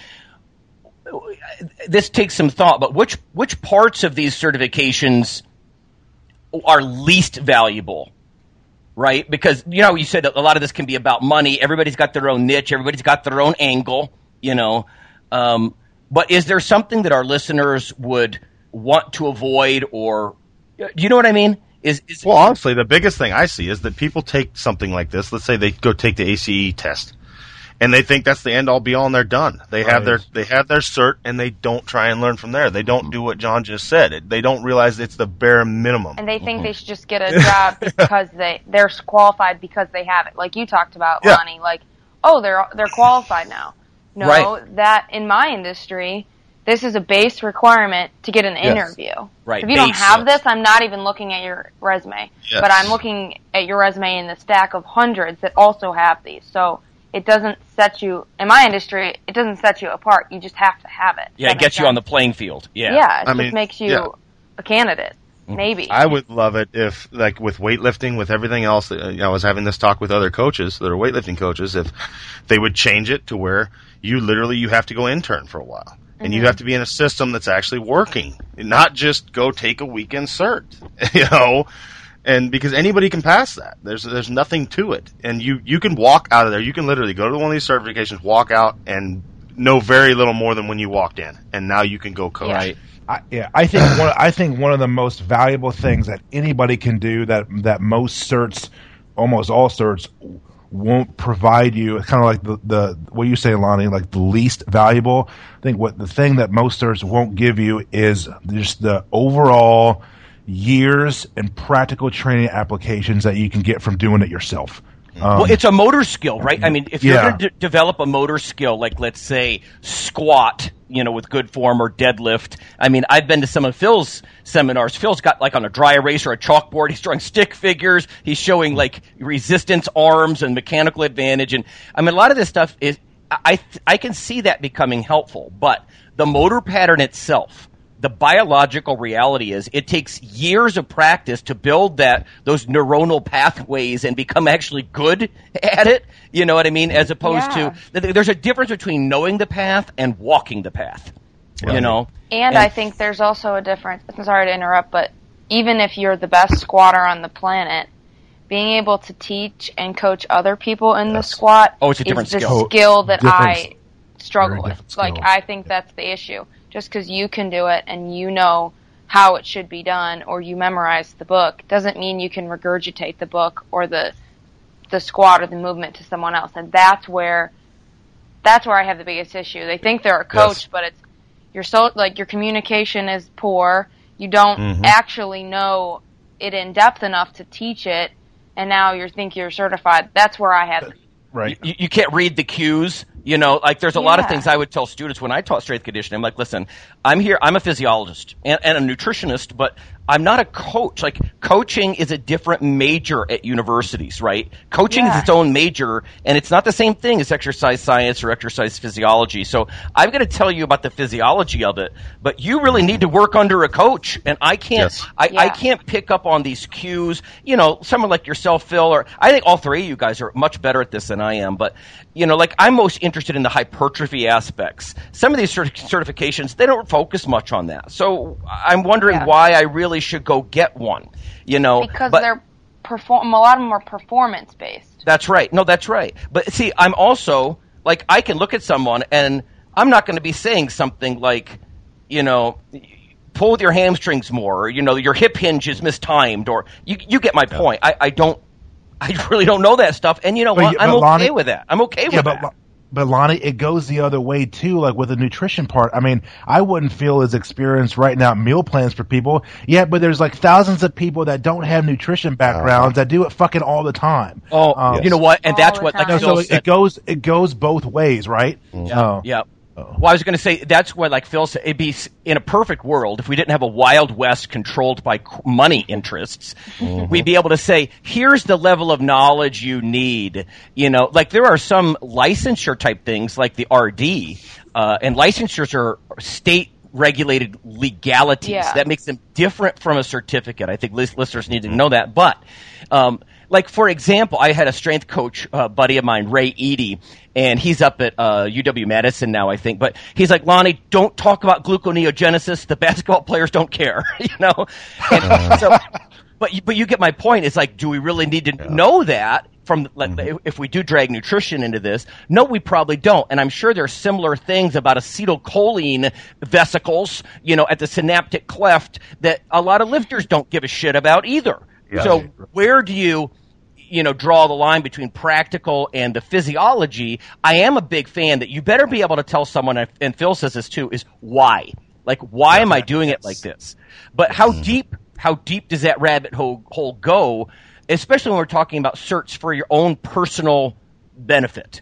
this takes some thought. But which which parts of these certifications are least valuable right? Because you know, you said a lot of this can be about money. Everybody's got their own niche. Everybody's got their own angle. You know, um, but is there something that our listeners would want to avoid, or do you know what I mean? Is, is well, honestly, the biggest thing I see is that people take something like this. Let's say they go take the ACE test, and they think that's the end all be all, and they're done. They have their they have their cert, and they don't try and learn from there. They don't do what John just said. They don't realize it's the bare minimum. And they think mm-hmm. they should just get a job because they they're qualified because they have it. Like you talked about, Yeah. Lonnie. Like, oh, they're they're qualified now. No, Right. that in my industry, this is a base requirement to get an interview. Right, If you don't basic. have this, I'm not even looking at your resume, Yes. but I'm looking at your resume in the stack of hundreds that also have these. So it doesn't set you in my industry. It doesn't set you apart. You just have to have it. yeah, That it gets makes you on the playing field. Yeah, Yeah, it I just mean, makes you yeah. a candidate. Maybe. I would love it if, like, with weightlifting, with everything else, uh, you know, I was having this talk with other coaches that are weightlifting coaches, if they would change it to where you literally you have to go intern for a while, and you have to be in a system that's actually working, and not just go take a weekend cert, you know. And because anybody can pass that, there's there's nothing to it, and you you can walk out of there. You can literally go to one of these certifications, walk out, and know very little more than when you walked in, and now you can go coach. right. I, yeah, I think one, I think one of the most valuable things that anybody can do that that most certs, almost all certs, won't provide you. It's kind of like the, the what you say, Lonnie, like the least valuable. I think what the thing that most certs won't give you is just the overall years and practical training applications that you can get from doing it yourself. Um, well, it's a motor skill, right? I mean, if you're Yeah. going to d- develop a motor skill, like let's say squat, you know, with good form or deadlift. I mean, I've been to some of Phil's seminars. Phil's got like on a dry erase or a chalkboard. He's drawing stick figures. He's showing like resistance arms and mechanical advantage. And I mean, a lot of this stuff is, I, I can see that becoming helpful, but the motor pattern itself, the biological reality is it takes years of practice to build that those neuronal pathways and become actually good at it. You know what I mean? As opposed Yeah. to there's a difference between knowing the path and walking the path. You know, And, I think there's also a difference. I'm sorry to interrupt, but even if you're the best squatter on the planet, being able to teach and coach other people in the squat Oh, it's a different is the skill. skill that Different- I struggle with. different Like. I think that's the issue. Just because you can do it and you know how it should be done, or you memorize the book, doesn't mean you can regurgitate the book or the the squat or the movement to someone else. And that's where that's where I have the biggest issue. They think they're a coach, Yes. but it's you're so like your communication is poor. You don't Mhm. actually know it in depth enough to teach it, and now you think you're certified. That's where I have. right. you, you can't read the cues. You know, like there's a lot of things I would tell students when I taught strength conditioning. I'm like, listen, I'm here. I'm a physiologist and, and a nutritionist, but I'm not a coach. Like coaching is a different major at universities, right? Coaching Yeah. is its own major, and it's not the same thing as exercise science or exercise physiology. So I'm going to tell you about the physiology of it, but you really need to work under a coach, and I can't. Yes. I, I can't pick up on these cues. You know, someone like yourself, Phil, or I think all three of you guys are much better at this than I am. But you know, like I'm most interested in the hypertrophy aspects. Some of these certifications they don't focus much on that. So I'm wondering Yeah. why I really should go get one. You know, because but- they're perform. A lot of them are performance based. that's right. No, that's right. But see, I'm also like I can look at someone and I'm not going to be saying something like, you know, pull with your hamstrings more, or, you know, your hip hinge is mistimed, or you you get my point. I, I don't, I really don't know that stuff, and you know But what? I'm okay Lonnie- with that. I'm okay yeah, with but that. Lo- but Lonnie, it goes the other way too. Like with the nutrition part, I mean, I wouldn't feel as experienced writing out meal plans for people. Yeah, but there's like thousands of people that don't have nutrition backgrounds that do it fucking all the time. oh, Um, you know what? And All that's the what, like time. So it, goes it goes both ways, right? Oh. Yeah. Well, I was going to say that's where, like Phil said, it'd be in a perfect world if we didn't have a wild west controlled by money interests. We'd be able to say, "Here's the level of knowledge you need." You know, like there are some licensure type things, like the RD, uh, and licensures are state regulated legalities Yeah. that makes them different from a certificate. I think listeners need to know that. But, um, like for example, I had a strength coach uh, buddy of mine, Ray Eady, and he's up at uh, UW Madison now, I think. But he's like, Lonnie, don't talk about gluconeogenesis. The basketball players don't care, you know. And so, but you, but you get my point. It's like, do we really need to know that from like, Mm-hmm. if we do drag nutrition into this? No, we probably don't. And I'm sure there are similar things about acetylcholine vesicles, you know, at the synaptic cleft that a lot of lifters don't give a shit about either. Yeah. So where do you? You know, draw the line between practical and the physiology, I am a big fan that you better be able to tell someone, and Phil says this too, is why. Like, why am I doing it like this? But how mm-hmm. deep, how deep does that rabbit hole, hole go, especially when we're talking about certs for your own personal benefit?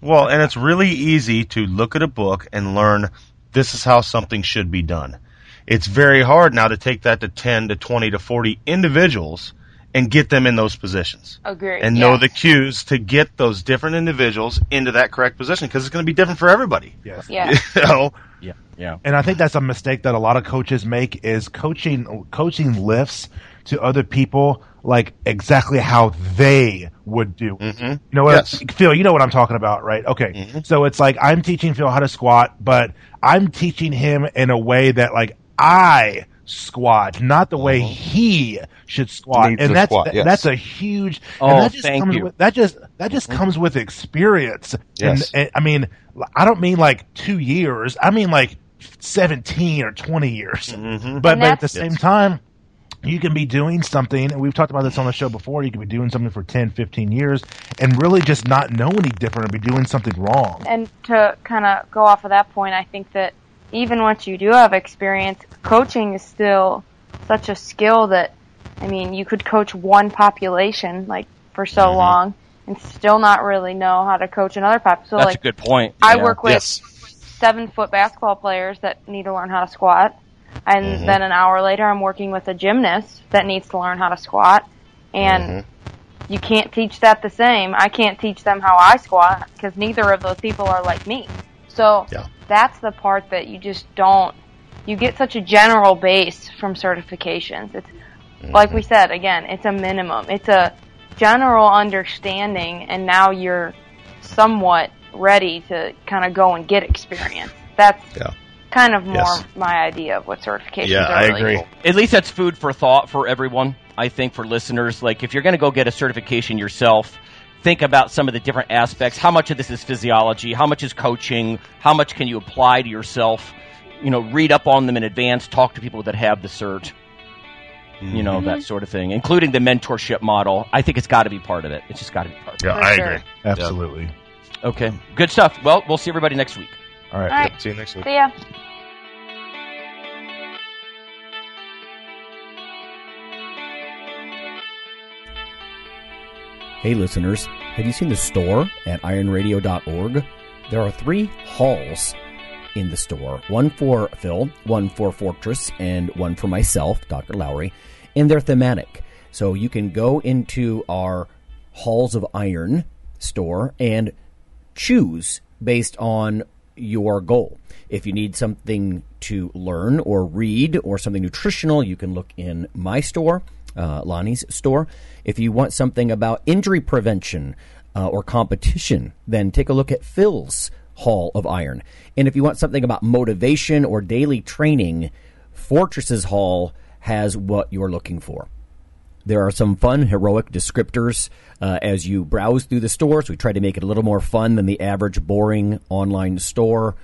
Well, and it's really easy to look at a book and learn this is how something should be done. It's very hard now to take that to 10 to 20 to 40 individuals and get them in those positions. Agree. And know the cues to get those different individuals into that correct position because it's going to be different for everybody. Yes. Yeah. You know? Yeah, yeah. And I think that's a mistake that a lot of coaches make is coaching coaching lifts to other people like exactly how they would do. Mm-hmm. You know what, Yes. Phil? You know what I'm talking about, right? Okay, mm-hmm. so it's like I'm teaching Phil how to squat, but I'm teaching him in a way that like I squat, not the way uh-huh. he should squat, Needs and that's squat, yes. that's a huge. Oh, and that just thank comes you. With, that just that just comes with experience. Yes. And, and I mean, I don't mean like two years. I mean like seventeen or twenty years. Mm-hmm. But And but at the that's- same time, you can be doing something, and we've talked about this on the show before. You can be doing something for 10, 15 years, and really just not know any different, or be doing something wrong. and to kind of go off of that point, I think that even once you do have experience, coaching is still such a skill that, I mean, you could coach one population like for so Mm-hmm. long and still not really know how to coach another population. So That's like, a good point. I Yeah. work with Yes. seven foot basketball players that need to learn how to squat. And Mm-hmm. then an hour later, I'm working with a gymnast that needs to learn how to squat. And Mm-hmm. you can't teach that the same. I can't teach them how I squat because neither of those people are like me. So Yeah. that's the part that you just don't. You get such a general base from certifications. It's like we said again. It's a minimum. It's a general understanding, and now you're somewhat ready to kind of go and get experience. That's Yeah. kind of more Yes. my idea of what certifications Yeah, are I really agree. cool. at least that's food for thought for everyone. I think for listeners, like if you're going to go get a certification yourself, think about some of the different aspects. How much of this is physiology? How much is coaching? How much can you apply to yourself? You know, read up on them in advance. Talk to people that have the cert. You know that mm-hmm. sort of thing, including the mentorship model. I think it's got to be part of it. It's just got to be part. Of Yeah, I sure. agree. Absolutely. it. Okay, good stuff. Well, we'll see everybody next week. All right. All right. See you next week. See ya. Hey, listeners, have you seen the store at ironradio.org? There are three halls in the store one for Phil, one for Fortress, and one for myself, Dr. Lowery, and they're thematic. So you can go into our Halls of Iron store and choose based on your goal. If you need something to learn or read or something nutritional, you can look in my store, uh, Lonnie's store. If you want something about injury prevention uh, or competition, then take a look at Phil's Hall of Iron. And if you want something about motivation or daily training, Fortress's Hall has what you're looking for. There are some fun, heroic descriptors uh, as you browse through the stores. We try to make it a little more fun than the average boring online store.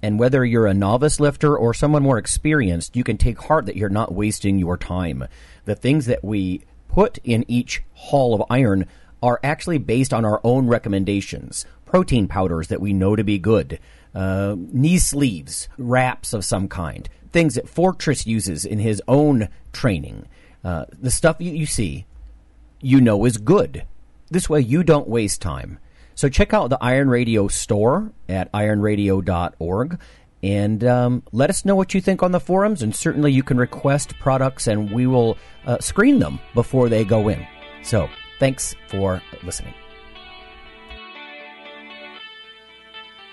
And whether you're a novice lifter or someone more experienced, you can take heart that you're not wasting your time. The things that we put in each hall of iron are actually based on our own recommendations. Protein powders that we know to be good, uh, knee sleeves, wraps of some kind, things that Fortress uses in his own training. Uh, the stuff you, you see, you know is good. This way you don't waste time. So check out the Iron Radio store at ironradio.org and um, let us know what you think on the forums. And certainly you can request products and we will uh, screen them before they go in. So thanks for listening.